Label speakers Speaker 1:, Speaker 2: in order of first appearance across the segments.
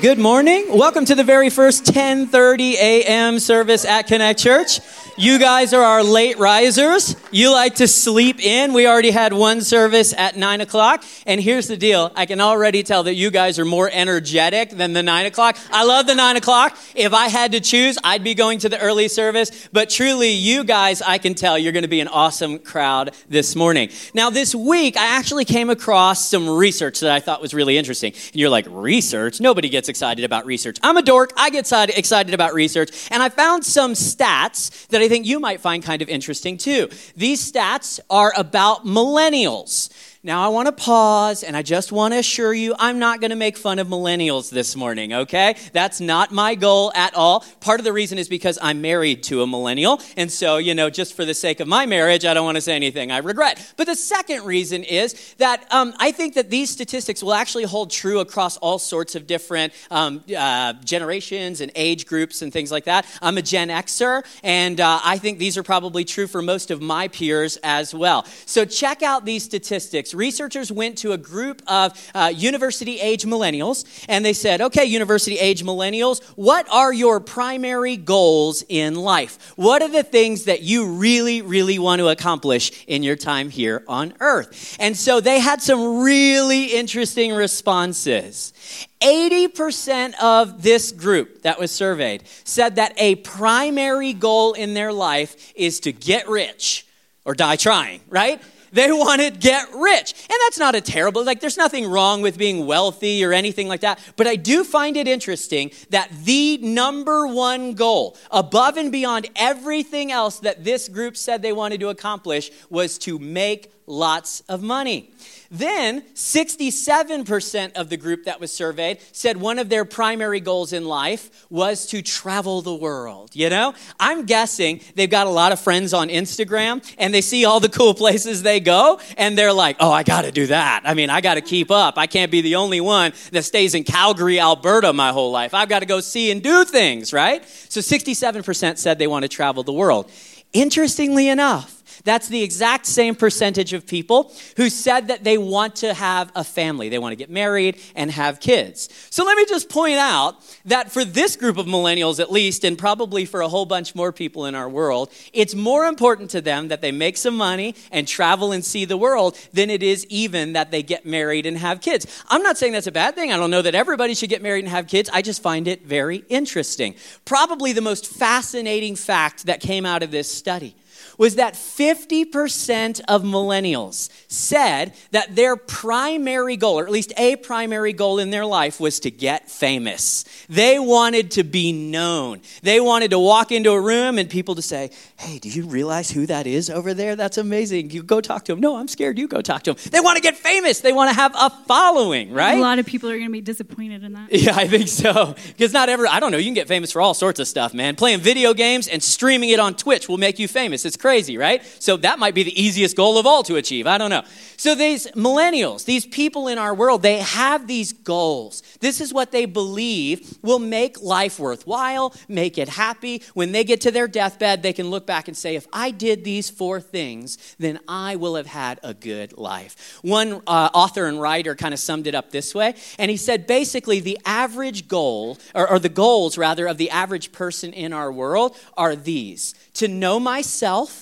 Speaker 1: good morning. Welcome to the very first 10:30 a.m. service at Connect Church. You guys are our late risers. You like to sleep in. We already had one service at nine o'clock, and here's the deal: I can already tell that you guys are more energetic than the nine o'clock. I love the nine o'clock. If I had to choose, I'd be going to the early service. But truly, you guys, I can tell you're going to be an awesome crowd this morning. Now, this week, I actually came across some research that I thought was really interesting. And you're like, research? Nobody gets excited about research. I'm a dork. I get excited about research. And I found some stats that I think you might find kind of interesting too. These stats are about millennials. Now, I want to pause and I just want to assure you I'm not going to make fun of millennials this morning, okay? That's not my goal at all. Part of the reason is because I'm married to a millennial. And so, you know, just for the sake of my marriage, I don't want to say anything I regret. But the second reason is that um, I think that these statistics will actually hold true across all sorts of different um, uh, generations and age groups and things like that. I'm a Gen Xer, and uh, I think these are probably true for most of my peers as well. So check out these statistics researchers went to a group of uh, university age millennials and they said, okay, university age millennials, what are your primary goals in life? What are the things that you really, really want to accomplish in your time here on earth? And so they had some really interesting responses. 80% of this group that was surveyed said that a primary goal in their life is to get rich or die trying, right? They want to get rich. And that's not a terrible, like, there's nothing wrong with being wealthy or anything like that. But I do find it interesting that the number one goal, above and beyond everything else that this group said they wanted to accomplish, was to make lots of money. Then, 67% of the group that was surveyed said one of their primary goals in life was to travel the world. You know, I'm guessing they've got a lot of friends on Instagram and they see all the cool places they go and they're like, oh, I got to do that. I mean, I got to keep up. I can't be the only one that stays in Calgary, Alberta my whole life. I've got to go see and do things, right? So, 67% said they want to travel the world. Interestingly enough, that's the exact same percentage of people who said that they want to have a family. They want to get married and have kids. So let me just point out that for this group of millennials, at least, and probably for a whole bunch more people in our world, it's more important to them that they make some money and travel and see the world than it is even that they get married and have kids. I'm not saying that's a bad thing. I don't know that everybody should get married and have kids. I just find it very interesting. Probably the most fascinating fact that came out of this study was that 50% of millennials said that their primary goal, or at least a primary goal in their life, was to get famous. They wanted to be known. They wanted to walk into a room and people to say, Hey, do you realize who that is over there? That's amazing. You go talk to him. No, I'm scared. You go talk to him. They want to get famous. They want to have a following, right?
Speaker 2: A lot of people are going to be disappointed in that.
Speaker 1: Yeah, I think so. Because not ever, I don't know, you can get famous for all sorts of stuff, man. Playing video games and streaming it on Twitch will make you famous. It's crazy crazy, right? So that might be the easiest goal of all to achieve. I don't know. So these millennials, these people in our world, they have these goals. This is what they believe will make life worthwhile, make it happy. When they get to their deathbed, they can look back and say, if I did these four things, then I will have had a good life. One uh, author and writer kind of summed it up this way, and he said basically the average goal, or, or the goals rather, of the average person in our world are these to know myself,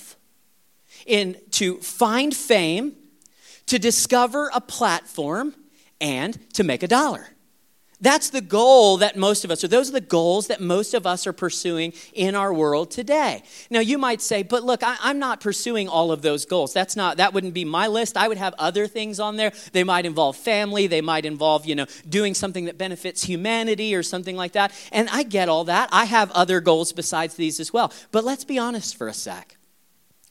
Speaker 1: in to find fame, to discover a platform, and to make a dollar. That's the goal that most of us, or those are the goals that most of us are pursuing in our world today. Now, you might say, but look, I, am not pursuing all of those goals. That's not, that wouldn't be my list. I would have other things on there. They might involve family. They might involve, you know, doing something that benefits humanity or something like that. And I get all that. I have other goals besides these as well. But let's be honest for a sec.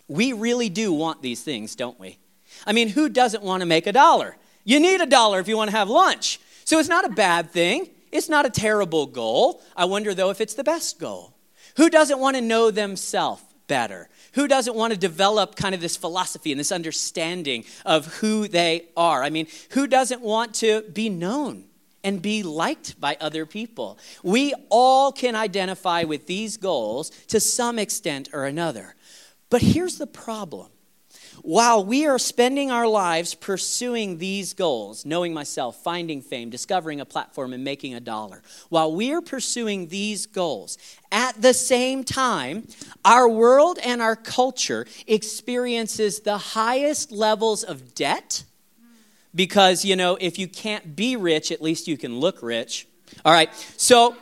Speaker 1: We really do want these things, don't we? I mean, who doesn't want to make a dollar? You need a dollar if you want to have lunch. So it's not a bad thing. It's not a terrible goal. I wonder, though, if it's the best goal. Who doesn't want to know themselves better? Who doesn't want to develop kind of this philosophy and this understanding of who they are? I mean, who doesn't want to be known? and be liked by other people. We all can identify with these goals to some extent or another. But here's the problem while we are spending our lives pursuing these goals, knowing myself, finding fame, discovering a platform, and making a dollar, while we are pursuing these goals, at the same time, our world and our culture experiences the highest levels of debt because, you know, if you can't be rich, at least you can look rich. All right, so,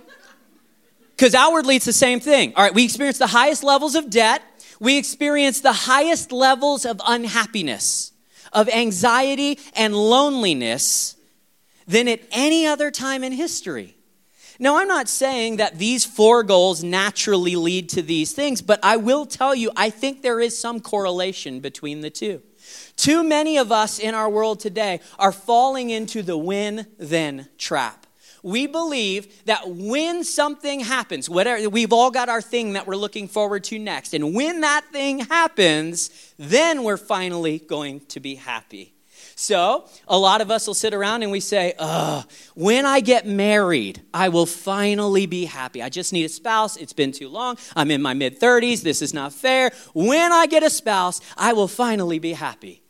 Speaker 1: because outwardly it's the same thing. All right, we experience the highest levels of debt we experience the highest levels of unhappiness, of anxiety and loneliness than at any other time in history. Now, I'm not saying that these four goals naturally lead to these things, but I will tell you, I think there is some correlation between the two. Too many of us in our world today are falling into the win then trap we believe that when something happens, whatever, we've all got our thing that we're looking forward to next. And when that thing happens, then we're finally going to be happy. So, a lot of us will sit around and we say, Ugh, when I get married, I will finally be happy. I just need a spouse. It's been too long. I'm in my mid 30s. This is not fair. When I get a spouse, I will finally be happy.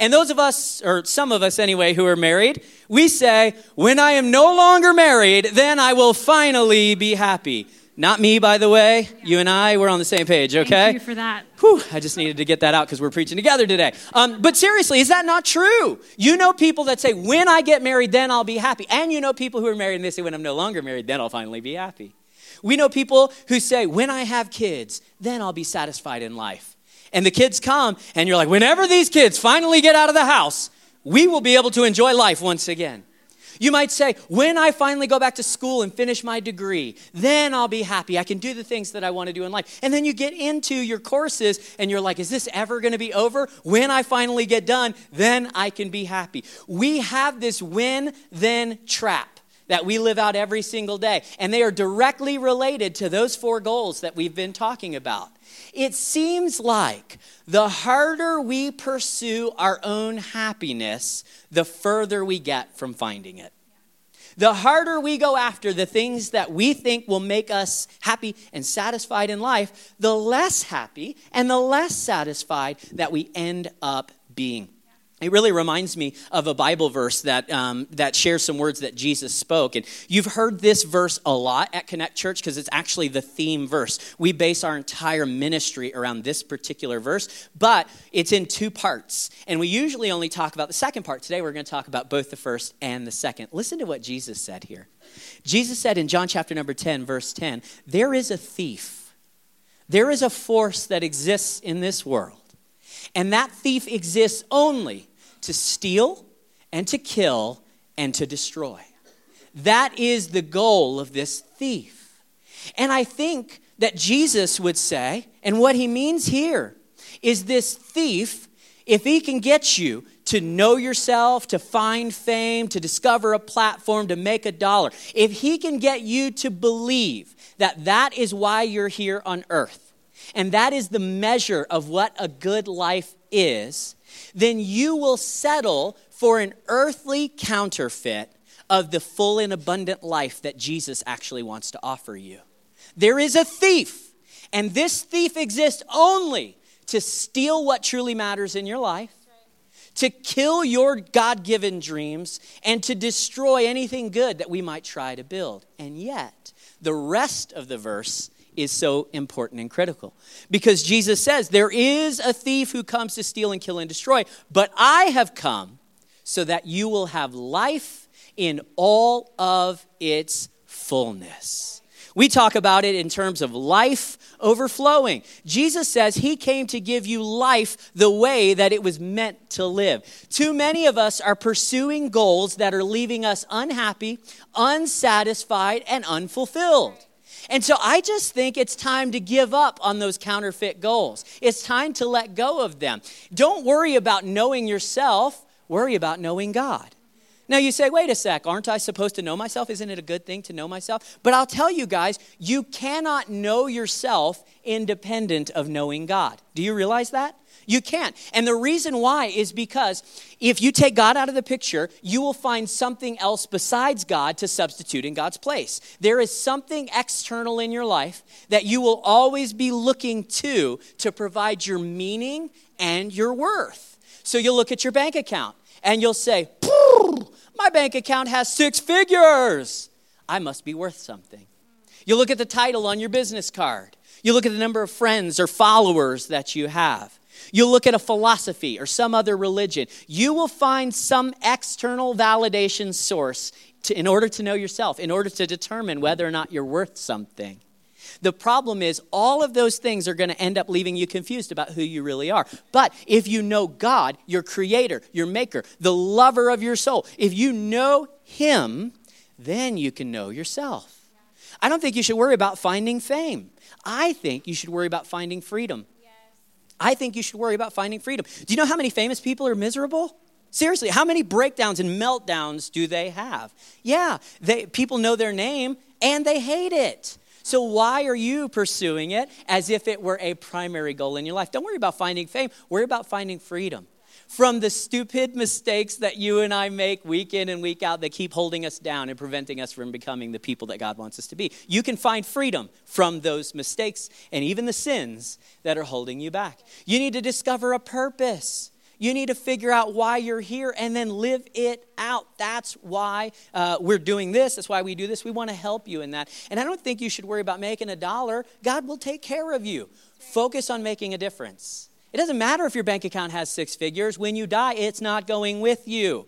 Speaker 1: And those of us, or some of us anyway, who are married, we say, When I am no longer married, then I will finally be happy. Not me, by the way. You and I, we're on the same page, okay?
Speaker 2: Thank you for that.
Speaker 1: Whew, I just needed to get that out because we're preaching together today. Um, but seriously, is that not true? You know people that say, when I get married, then I'll be happy. And you know people who are married and they say, when I'm no longer married, then I'll finally be happy. We know people who say, when I have kids, then I'll be satisfied in life and the kids come, and you're like, whenever these kids finally get out of the house, we will be able to enjoy life once again. You might say, when I finally go back to school and finish my degree, then I'll be happy. I can do the things that I want to do in life. And then you get into your courses and you're like, is this ever going to be over? When I finally get done, then I can be happy. We have this win then trap that we live out every single day. And they are directly related to those four goals that we've been talking about. It seems like the harder we pursue our own happiness, the further we get from finding it. The harder we go after the things that we think will make us happy and satisfied in life, the less happy and the less satisfied that we end up being. It really reminds me of a Bible verse that, um, that shares some words that Jesus spoke. And you've heard this verse a lot at Connect Church because it's actually the theme verse. We base our entire ministry around this particular verse, but it's in two parts. And we usually only talk about the second part. Today we're going to talk about both the first and the second. Listen to what Jesus said here. Jesus said in John chapter number 10, verse 10, There is a thief, there is a force that exists in this world. And that thief exists only to steal and to kill and to destroy. That is the goal of this thief. And I think that Jesus would say, and what he means here is this thief, if he can get you to know yourself, to find fame, to discover a platform, to make a dollar, if he can get you to believe that that is why you're here on earth, and that is the measure of what a good life is, then you will settle for an earthly counterfeit of the full and abundant life that Jesus actually wants to offer you. There is a thief, and this thief exists only to steal what truly matters in your life, to kill your God given dreams, and to destroy anything good that we might try to build. And yet, the rest of the verse is so important and critical. Because Jesus says, There is a thief who comes to steal and kill and destroy, but I have come so that you will have life in all of its fullness. We talk about it in terms of life overflowing. Jesus says he came to give you life the way that it was meant to live. Too many of us are pursuing goals that are leaving us unhappy, unsatisfied, and unfulfilled. And so I just think it's time to give up on those counterfeit goals. It's time to let go of them. Don't worry about knowing yourself, worry about knowing God. Now you say, wait a sec, aren't I supposed to know myself? Isn't it a good thing to know myself? But I'll tell you guys, you cannot know yourself independent of knowing God. Do you realize that? You can't. And the reason why is because if you take God out of the picture, you will find something else besides God to substitute in God's place. There is something external in your life that you will always be looking to to provide your meaning and your worth. So you'll look at your bank account and you'll say, My bank account has six figures. I must be worth something. You look at the title on your business card. You look at the number of friends or followers that you have. You look at a philosophy or some other religion. You will find some external validation source to, in order to know yourself, in order to determine whether or not you're worth something. The problem is, all of those things are going to end up leaving you confused about who you really are. But if you know God, your creator, your maker, the lover of your soul, if you know Him, then you can know yourself. I don't think you should worry about finding fame. I think you should worry about finding freedom. I think you should worry about finding freedom. Do you know how many famous people are miserable? Seriously, how many breakdowns and meltdowns do they have? Yeah, they, people know their name and they hate it. So, why are you pursuing it as if it were a primary goal in your life? Don't worry about finding fame, worry about finding freedom from the stupid mistakes that you and I make week in and week out that keep holding us down and preventing us from becoming the people that God wants us to be. You can find freedom from those mistakes and even the sins that are holding you back. You need to discover a purpose. You need to figure out why you're here and then live it out. That's why uh, we're doing this. That's why we do this. We want to help you in that. And I don't think you should worry about making a dollar. God will take care of you. Focus on making a difference. It doesn't matter if your bank account has six figures. When you die, it's not going with you.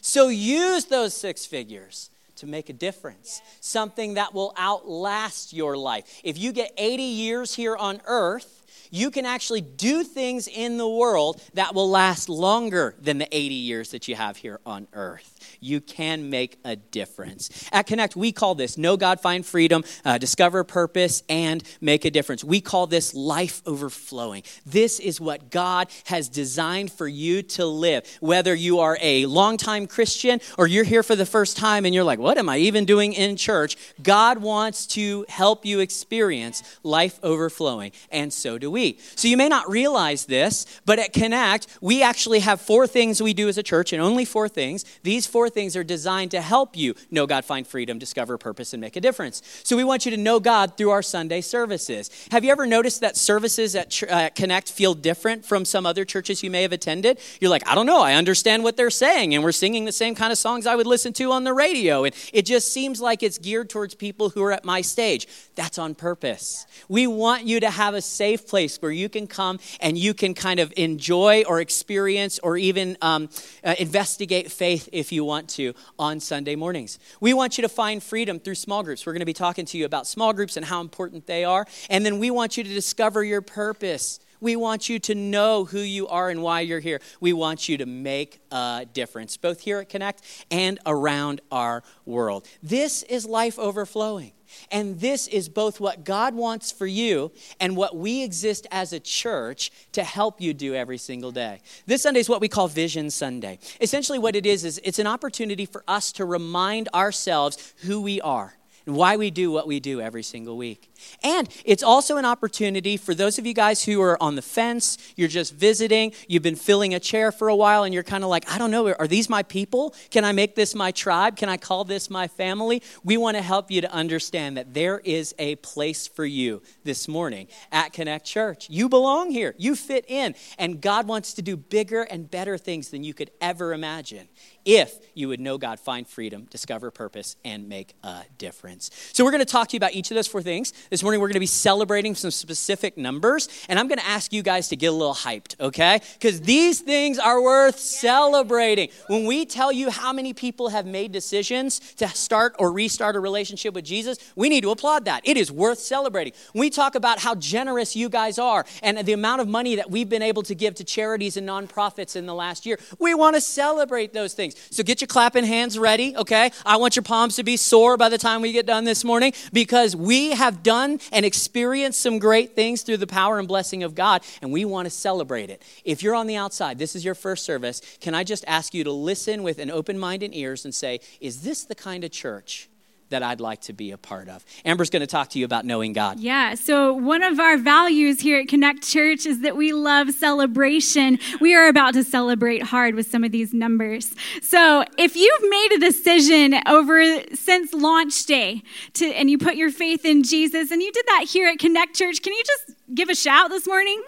Speaker 1: So use those six figures to make a difference, something that will outlast your life. If you get 80 years here on earth, you can actually do things in the world that will last longer than the 80 years that you have here on earth. You can make a difference. At Connect, we call this Know God, Find Freedom, uh, Discover Purpose, and Make a Difference. We call this life overflowing. This is what God has designed for you to live. Whether you are a longtime Christian or you're here for the first time and you're like, what am I even doing in church? God wants to help you experience life overflowing, and so do we. So you may not realize this, but at Connect, we actually have four things we do as a church, and only four things. These four things are designed to help you know God, find freedom, discover purpose, and make a difference. So we want you to know God through our Sunday services. Have you ever noticed that services at uh, Connect feel different from some other churches you may have attended? You're like, I don't know, I understand what they're saying, and we're singing the same kind of songs I would listen to on the radio, and it just seems like it's geared towards people who are at my stage. That's on purpose. We want you to have a safe place place where you can come and you can kind of enjoy or experience or even um, uh, investigate faith if you want to on Sunday mornings. We want you to find freedom through small groups. We're going to be talking to you about small groups and how important they are. And then we want you to discover your purpose. We want you to know who you are and why you're here. We want you to make a difference, both here at Connect and around our world. This is life overflowing. And this is both what God wants for you and what we exist as a church to help you do every single day. This Sunday is what we call Vision Sunday. Essentially, what it is, is it's an opportunity for us to remind ourselves who we are and why we do what we do every single week. And it's also an opportunity for those of you guys who are on the fence, you're just visiting, you've been filling a chair for a while, and you're kind of like, I don't know, are these my people? Can I make this my tribe? Can I call this my family? We want to help you to understand that there is a place for you this morning at Connect Church. You belong here, you fit in, and God wants to do bigger and better things than you could ever imagine if you would know God, find freedom, discover purpose, and make a difference. So, we're going to talk to you about each of those four things. This morning, we're going to be celebrating some specific numbers, and I'm going to ask you guys to get a little hyped, okay? Because these things are worth celebrating. When we tell you how many people have made decisions to start or restart a relationship with Jesus, we need to applaud that. It is worth celebrating. When we talk about how generous you guys are and the amount of money that we've been able to give to charities and nonprofits in the last year, we want to celebrate those things. So get your clapping hands ready, okay? I want your palms to be sore by the time we get done this morning because we have done done and experienced some great things through the power and blessing of God, and we want to celebrate it. If you're on the outside, this is your first service, can I just ask you to listen with an open mind and ears and say, Is this the kind of church that I'd like to be a part of. Amber's going to talk to you about knowing God.
Speaker 2: Yeah, so one of our values here at Connect Church is that we love celebration. We are about to celebrate hard with some of these numbers. So if you've made a decision over since launch day to, and you put your faith in Jesus and you did that here at Connect Church, can you just give a shout this morning?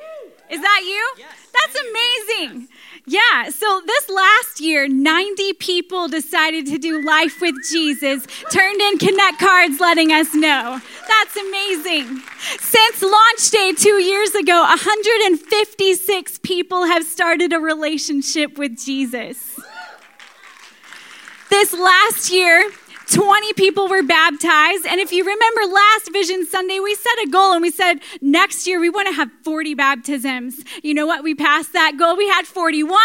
Speaker 2: Is that you?
Speaker 1: Yes.
Speaker 2: That's amazing. Yeah, so this last year, 90 people decided to do life with Jesus, turned in Connect cards letting us know. That's amazing. Since launch day two years ago, 156 people have started a relationship with Jesus. This last year, 20 people were baptized. And if you remember last Vision Sunday, we set a goal and we said next year we want to have 40 baptisms. You know what? We passed that goal. We had 41.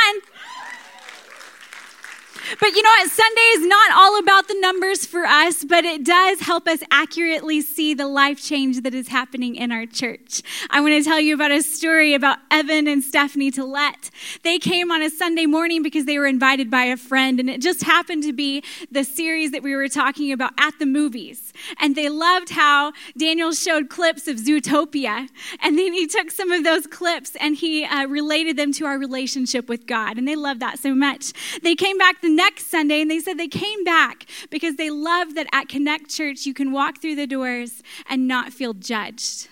Speaker 2: But you know what? Sunday is not all about the numbers for us, but it does help us accurately see the life change that is happening in our church. I want to tell you about a story about Evan and Stephanie Tillette. They came on a Sunday morning because they were invited by a friend, and it just happened to be the series that we were talking about at the movies. And they loved how Daniel showed clips of Zootopia, and then he took some of those clips and he uh, related them to our relationship with God, and they loved that so much. They came back the next Sunday and they said they came back because they love that at Connect Church you can walk through the doors and not feel judged.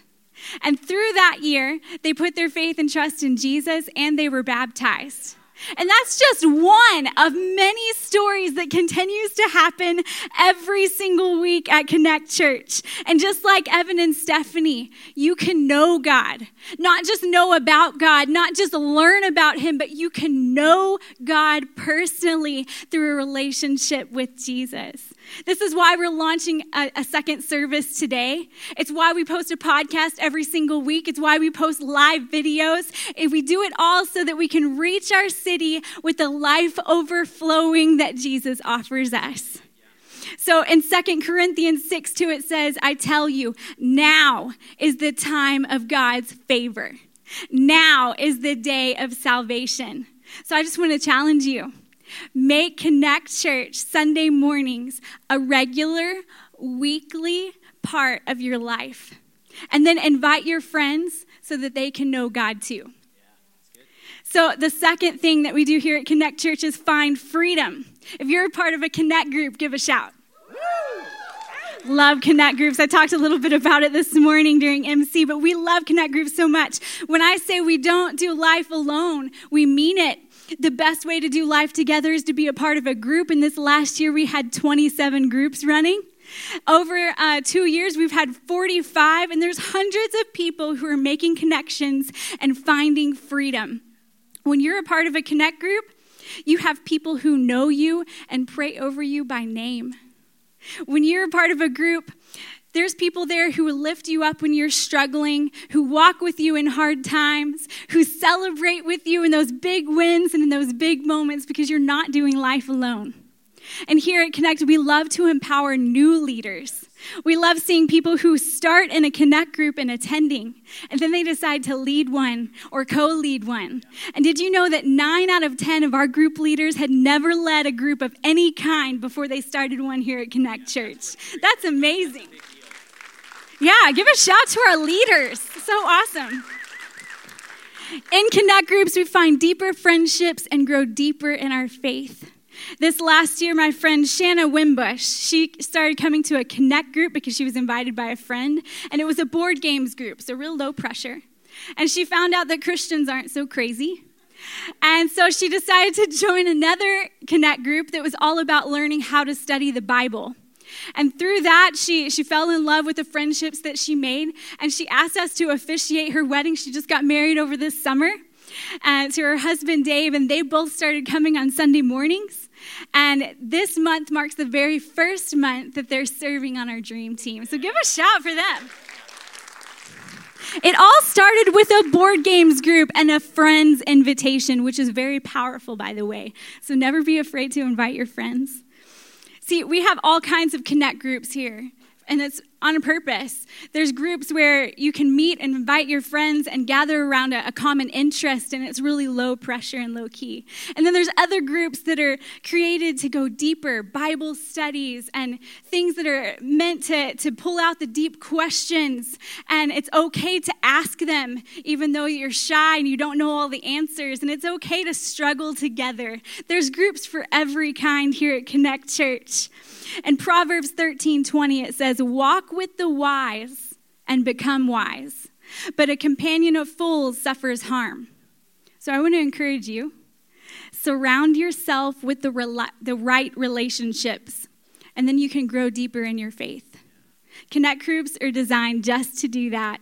Speaker 2: And through that year, they put their faith and trust in Jesus and they were baptized. And that's just one of many stories that continues to happen every single week at Connect Church. And just like Evan and Stephanie, you can know God. Not just know about God, not just learn about Him, but you can know God personally through a relationship with Jesus. This is why we're launching a, a, second service today. It's why we post a podcast every single week. It's why we post live videos. If we do it all so that we can reach our city with the life overflowing that Jesus offers us. So in Second Corinthians 6 2, it says, I tell you, now is the time of God's favor. Now is the day of salvation. So I just want to challenge you. Make Connect Church Sunday mornings a regular, weekly part of your life. And then invite your friends so that they can know God too. So, the second thing that we do here at Connect Church is find freedom. If you're a part of a Connect group, give a shout. Love Connect groups. I talked a little bit about it this morning during MC, but we love Connect groups so much. When I say we don't do life alone, we mean it the best way to do life together is to be a part of a group. And this last year, we had 27 groups running. Over uh, two years, we've had 45, and there's hundreds of people who are making connections and finding freedom. When you're a part of a connect group, you have people who know you and pray over you by name. When you're a part of a group, there's people there who lift you up when you're struggling, who walk with you in hard times, who celebrate with you in those big wins and in those big moments because you're not doing life alone. And here at Connect, we love to empower new leaders. We love seeing people who start in a Connect group and attending, and then they decide to lead one or co lead one. And did you know that nine out of 10 of our group leaders had never led a group of any kind before they started one here at Connect Church? That's amazing. Yeah, give a shout to our leaders. So awesome. In Connect groups, we find deeper friendships and grow deeper in our faith. This last year, my friend Shanna Wimbush, she started coming to a Connect group because she was invited by a friend, and it was a board games group, so real low pressure. And she found out that Christians aren't so crazy. And so she decided to join another Connect group that was all about learning how to study the Bible. And through that, she, she fell in love with the friendships that she made. And she asked us to officiate her wedding. She just got married over this summer uh, to her husband, Dave, and they both started coming on Sunday mornings. And this month marks the very first month that they're serving on our dream team. So give a shout for them. It all started with a board games group and a friend's invitation, which is very powerful, by the way. So never be afraid to invite your friends. See, we have all kinds of connect groups here. And it's on purpose. There's groups where you can meet and invite your friends and gather around a, a, common interest, and it's really low pressure and low key. And then there's other groups that are created to go deeper Bible studies and things that are meant to, to pull out the deep questions. And it's okay to ask them, even though you're shy and you don't know all the answers. And it's okay to struggle together. There's groups for every kind here at Connect Church. In Proverbs 13 20, it says, Walk with the wise and become wise, but a companion of fools suffers harm. So I want to encourage you surround yourself with the, rela- the right relationships, and then you can grow deeper in your faith. Connect groups are designed just to do that.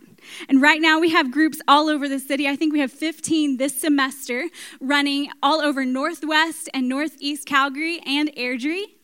Speaker 2: And right now we have groups all over the city. I think we have 15 this semester running all over Northwest and Northeast Calgary and Airdrie.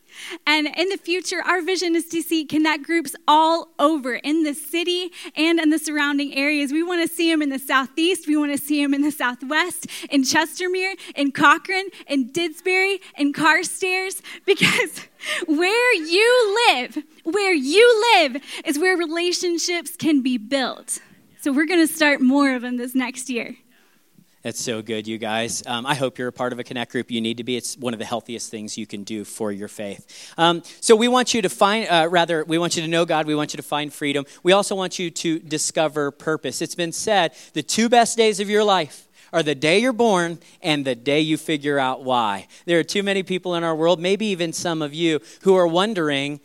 Speaker 2: And in the future, our vision is to see connect groups all over in the city and in the surrounding areas. We want to see them in the southeast, we want to see them in the southwest, in Chestermere, in Cochrane, in Didsbury, in Carstairs, because where you live, where you live is where relationships can be built. So we're going to start more of them this next year.
Speaker 1: That's so good, you guys. Um, I hope you're a part of a Connect group. You need to be. It's one of the healthiest things you can do for your faith. Um, so we want you to find, uh, rather, we want you to know God. We want you to find freedom. We also want you to discover purpose. It's been said the two best days of your life are the day you're born and the day you figure out why. There are too many people in our world, maybe even some of you, who are wondering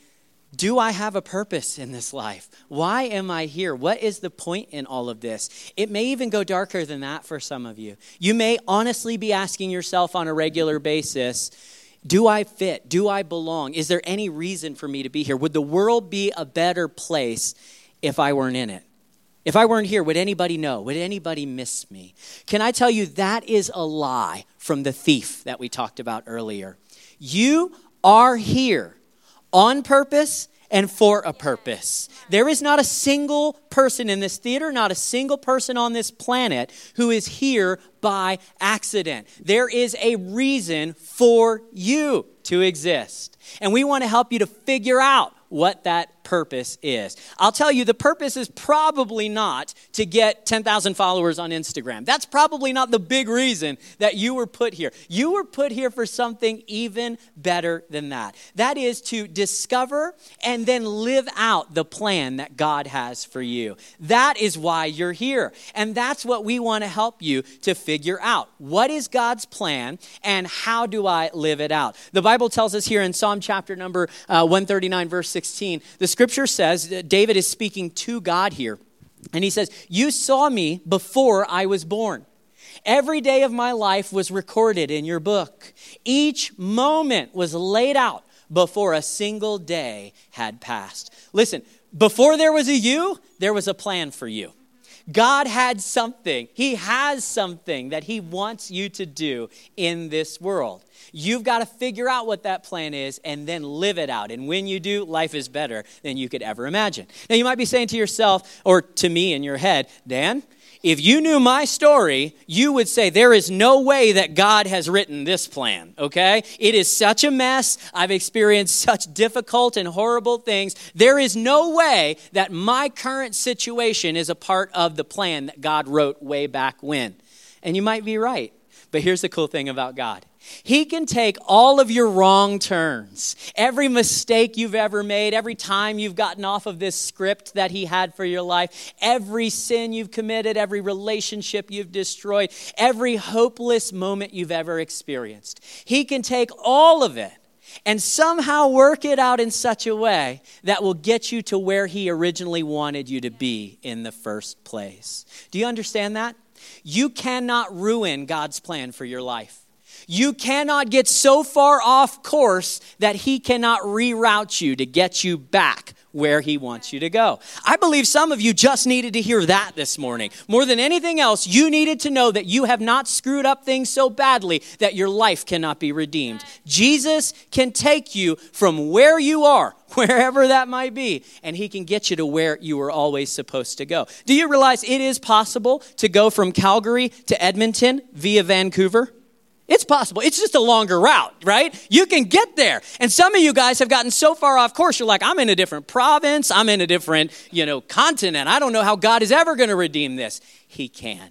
Speaker 1: do I have a purpose in this life? Why am I here? What is the point in all of this? It may even go darker than that for some of you. You may honestly be asking yourself on a regular basis Do I fit? Do I belong? Is there any reason for me to be here? Would the world be a better place if I weren't in it? If I weren't here, would anybody know? Would anybody miss me? Can I tell you that is a lie from the thief that we talked about earlier? You are here on purpose and for a purpose. There is not a single person in this theater, not a single person on this planet who is here by accident. There is a reason for you to exist. And we want to help you to figure out what that purpose is. I'll tell you, the purpose is probably not to get 10,000 followers on Instagram. That's probably not the big reason that you were put here. You were put here for something even better than that. That is to discover and then live out the plan that God has for you. That is why you're here. And that's what we want to help you to figure out. What is God's plan and how do I live it out? The Bible tells us here in Psalm chapter number uh, 139, verse 16, the scripture says David is speaking to God here. And he says, You saw me before I was born. Every day of my life was recorded in your book. Each moment was laid out before a single day had passed. Listen, before there was a you, there was a plan for you. God had something, He has something that He wants you to do in this world. You've got to figure out what that plan is and then live it out. And when you do, life is better than you could ever imagine. Now, you might be saying to yourself or to me in your head, Dan, if you knew my story, you would say, There is no way that God has written this plan, okay? It is such a mess. I've experienced such difficult and horrible things. There is no way that my current situation is a part of the plan that God wrote way back when. And you might be right. But here's the cool thing about God he can take all of your wrong turns, every mistake you've ever made, every time you've gotten off of this script that He had for your life, every sin you've committed, every relationship you've destroyed, every hopeless moment you've ever experienced. He can take all of it and somehow work it out in such a way that will get you to where He originally wanted you to be in the first place. Do you understand that? You cannot ruin God's plan for your life. You cannot get so far off course that He cannot reroute you to get you back where He wants you to go. I believe some of you just needed to hear that this morning. More than anything else, you needed to know that you have not screwed up things so badly that your life cannot be redeemed. Jesus can take you from where you are, wherever that might be, and He can get you to where you were always supposed to go. Do you realize it is possible to go from Calgary to Edmonton via Vancouver? It's possible. It's just a longer route, right? You can get there. And some of you guys have gotten so far off course, you're like, I'm in a different province, I'm in a different, you know, continent. I don't know how God is ever going to redeem this. He can.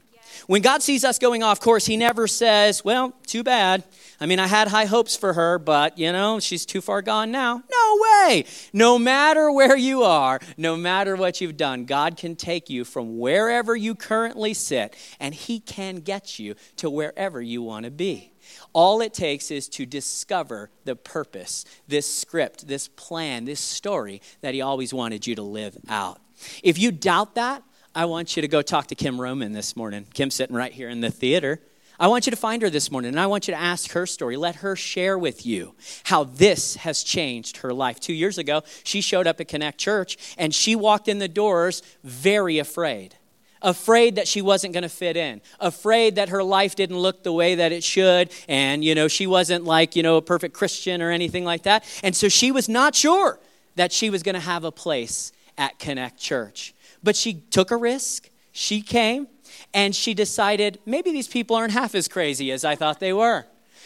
Speaker 1: When God sees us going off course, He never says, Well, too bad. I mean, I had high hopes for her, but, you know, she's too far gone now. No way. No matter where you are, no matter what you've done, God can take you from wherever you currently sit, and He can get you to wherever you want to be. All it takes is to discover the purpose, this script, this plan, this story that He always wanted you to live out. If you doubt that, I want you to go talk to Kim Roman this morning. Kim's sitting right here in the theater. I want you to find her this morning and I want you to ask her story. Let her share with you how this has changed her life. Two years ago, she showed up at Connect Church and she walked in the doors very afraid. Afraid that she wasn't going to fit in, afraid that her life didn't look the way that it should, and you know, she wasn't like, you know, a perfect Christian or anything like that. And so she was not sure that she was going to have a place at Connect Church. But she took a risk, she came, and she decided maybe these people aren't half as crazy as I thought they were.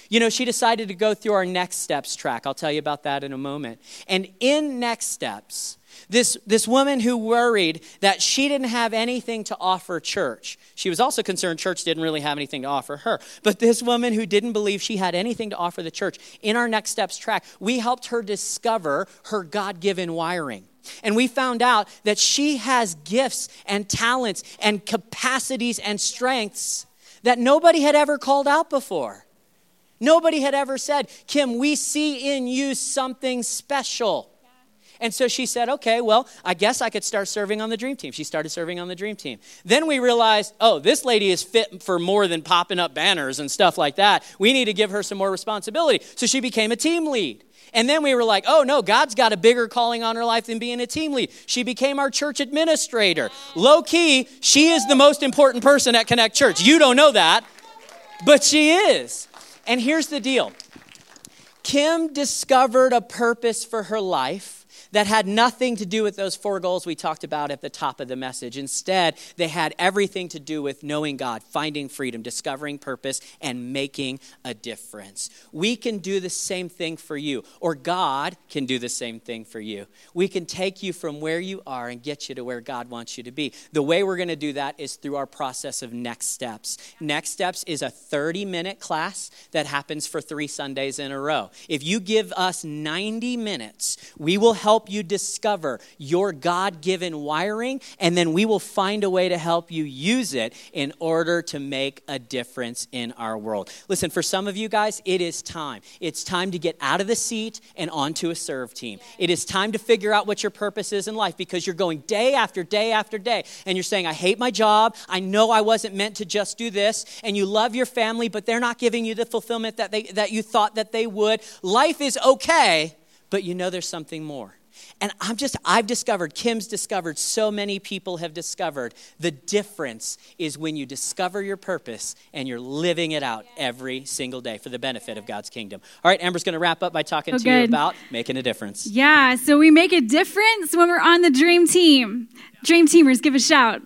Speaker 1: You know, she decided to go through our next steps track. I'll tell you about that in a moment. And in next steps, this, this woman who worried that she didn't have anything to offer church. She was also concerned church didn't really have anything to offer her. But this woman who didn't believe she had anything to offer the church, in our next steps track, we helped her discover her God given wiring. And we found out that she has gifts and talents and capacities and strengths that nobody had ever called out before. Nobody had ever said, Kim, we see in you something special. And so she said, okay, well, I guess I could start serving on the dream team. She started serving on the dream team. Then we realized, oh, this lady is fit for more than popping up banners and stuff like that. We need to give her some more responsibility. So she became a team lead. And then we were like, oh no, God's got a bigger calling on her life than being a team lead. She became our church administrator. Low key, she is the most important person at Connect Church. You don't know that, but she is. And here's the deal Kim discovered a purpose for her life that had nothing to do with those four goals we talked about at the top of the message. Instead, they had everything to do with knowing God, finding freedom, discovering purpose, and making a difference. We can do the same thing for you, or God can do the same thing for you. We can take you from where you are and get you to where God wants you to be. The way we're going to do that is through our process of next steps. Next steps is a 30 minute class that happens for three Sundays in a row. If you give us 90 minutes, we will help help you discover your God given wiring, and then we will find a way to help you use it in order to make a difference in our world. Listen, for some of you guys, it is time. It's time to get out of the seat and onto a serve team. It is time to figure out what your purpose is in life because you're going day after day after day, and you're saying, I hate my job. I know I wasn't meant to just do this. And you love your family, but they're not giving you the fulfillment that, they, that you thought that they would. Life is okay, but you know there's something more. And I'm just, I've discovered, Kim's discovered, so many people have discovered the difference is when you discover your purpose and you're living it out every single day for the benefit of God's kingdom. All right, Amber's going to wrap up by talking oh, to good. you about making a difference.
Speaker 2: Yeah, so we make a difference when we're on the dream team. Dream teamers, give a shout.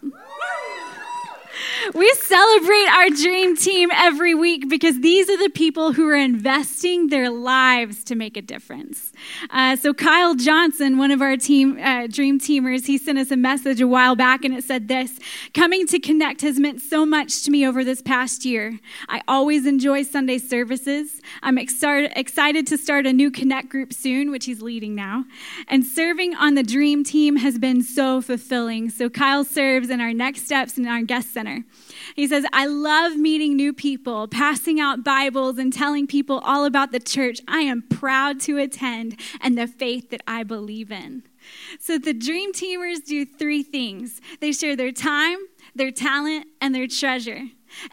Speaker 2: We celebrate our dream team every week because these are the people who are investing their lives to make a difference. Uh, so, Kyle Johnson, one of our team uh, dream teamers, he sent us a message a while back and it said this Coming to Connect has meant so much to me over this past year. I always enjoy Sunday services. I'm excited to start a new Connect group soon, which he's leading now. And serving on the dream team has been so fulfilling. So, Kyle serves in our next steps in our guest center. He says, I love meeting new people, passing out Bibles, and telling people all about the church I am proud to attend and the faith that I believe in. So the Dream Teamers do three things they share their time, their talent, and their treasure.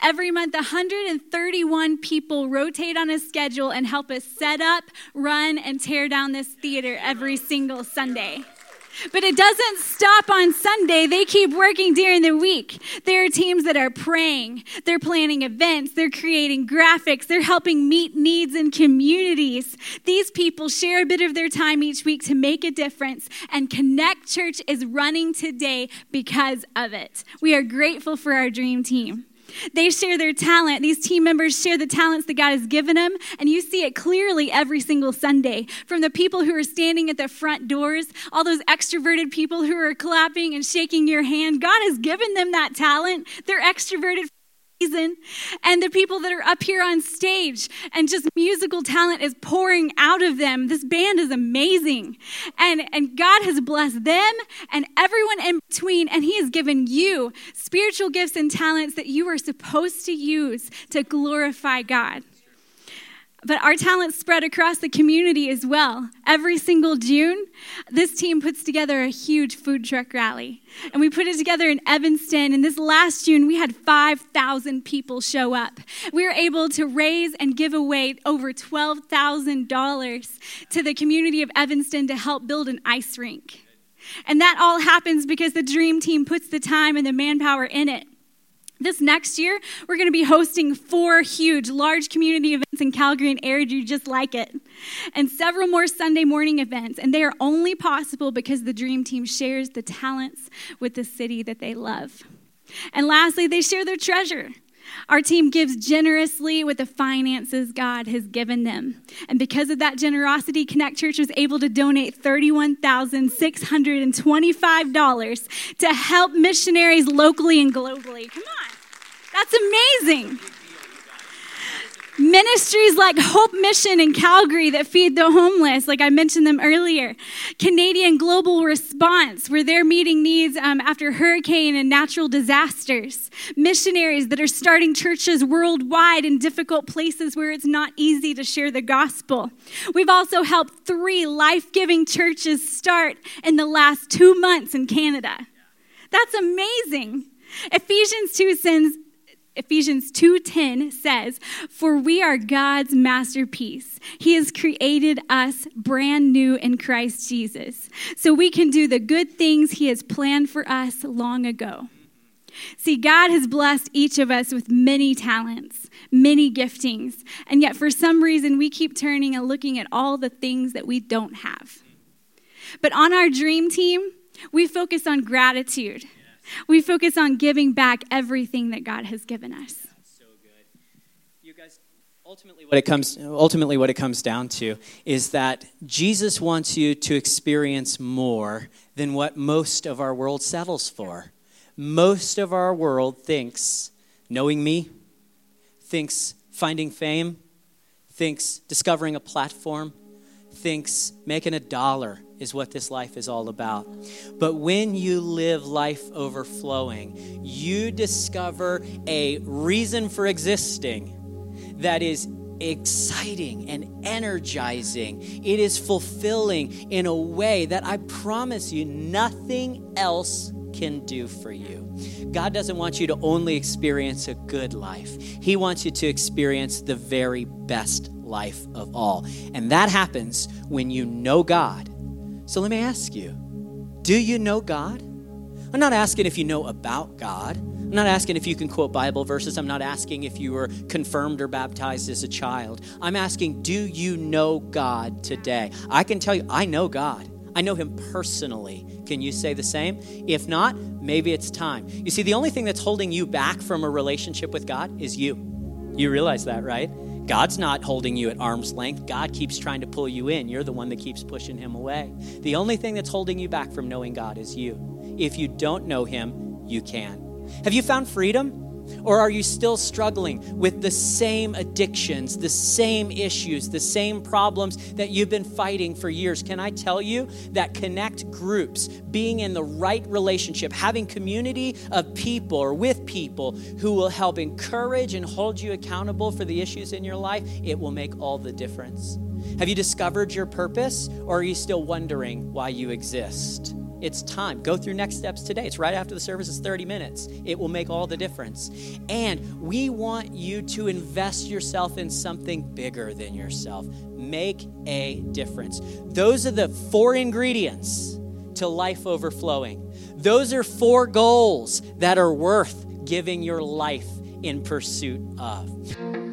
Speaker 2: Every month, 131 people rotate on a schedule and help us set up, run, and tear down this theater every single Sunday. But it doesn't stop on Sunday. They keep working during the week. There are teams that are praying, they're planning events, they're creating graphics, they're helping meet needs in communities. These people share a bit of their time each week to make a difference, and Connect Church is running today because of it. We are grateful for our dream team. They share their talent. These team members share the talents that God has given them, and you see it clearly every single Sunday. From the people who are standing at the front doors, all those extroverted people who are clapping and shaking your hand, God has given them that talent. They're extroverted season, and the people that are up here on stage, and just musical talent is pouring out of them. This band is amazing. And, and God has blessed them and everyone in between, and He has given you spiritual gifts and talents that you are supposed to use to glorify God. But our talents spread across the community as well. Every single June, this team puts together a huge food truck rally. And we put it together in Evanston. And this last June, we had 5,000 people show up. We were able to raise and give away over $12,000 to the community of Evanston to help build an ice rink. And that all happens because the Dream Team puts the time and the manpower in it. This next year, we're going to be hosting four huge, large community events in Calgary and Airdrie just like it, and several more Sunday morning events. And they are only possible because the Dream Team shares the talents with the city that they love. And lastly, they share their treasure. Our team gives generously with the finances God has given them. And because of that generosity, Connect Church was able to donate $31,625 to help missionaries locally and globally. Come on. That's amazing. Ministries like Hope Mission in Calgary that feed the homeless, like I mentioned them earlier. Canadian Global Response, where they're meeting needs um, after hurricane and natural disasters. Missionaries that are starting churches worldwide in difficult places where it's not easy to share the gospel. We've also helped three life giving churches start in the last two months in Canada. That's amazing. Ephesians 2 says, Ephesians 2:10 says, "For we are God's masterpiece. He has created us brand new in Christ Jesus, so we can do the good things he has planned for us long ago." See, God has blessed each of us with many talents, many giftings, and yet for some reason we keep turning and looking at all the things that we don't have. But on our dream team, we focus on gratitude. We focus on giving back everything that God has given us.
Speaker 1: So good. You guys, ultimately what it comes ultimately what it comes down to is that Jesus wants you to experience more than what most of our world settles for. Most of our world thinks knowing me, thinks finding fame, thinks discovering a platform, thinks making a dollar is what this life is all about. But when you live life overflowing, you discover a reason for existing that is exciting and energizing. It is fulfilling in a way that I promise you nothing else can do for you. God doesn't want you to only experience a good life, He wants you to experience the very best life of all. And that happens when you know God so let me ask you do you know God? I'm not asking if you know about God. I'm not asking if you can quote Bible verses. I'm not asking if you were confirmed or baptized as a child. I'm asking, do you know God today? I can tell you, I know God. I know Him personally. Can you say the same? If not, maybe it's time. You see, the only thing that's holding you back from a relationship with God is you. You realize that, right? God's not holding you at arm's length. God keeps trying to pull you in. You're the one that keeps pushing him away. The only thing that's holding you back from knowing God is you. If you don't know him, you can. Have you found freedom? Or are you still struggling with the same addictions, the same issues, the same problems that you've been fighting for years? Can I tell you that connect groups, being in the right relationship, having community of people or with people who will help encourage and hold you accountable for the issues in your life, it will make all the difference. Have you discovered your purpose or are you still wondering why you exist? It's time. Go through next steps today. It's right after the service, it's 30 minutes. It will make all the difference. And we want you to invest yourself in something bigger than yourself. Make a difference. Those are the four ingredients to life overflowing. Those are four goals that are worth giving your life in pursuit of.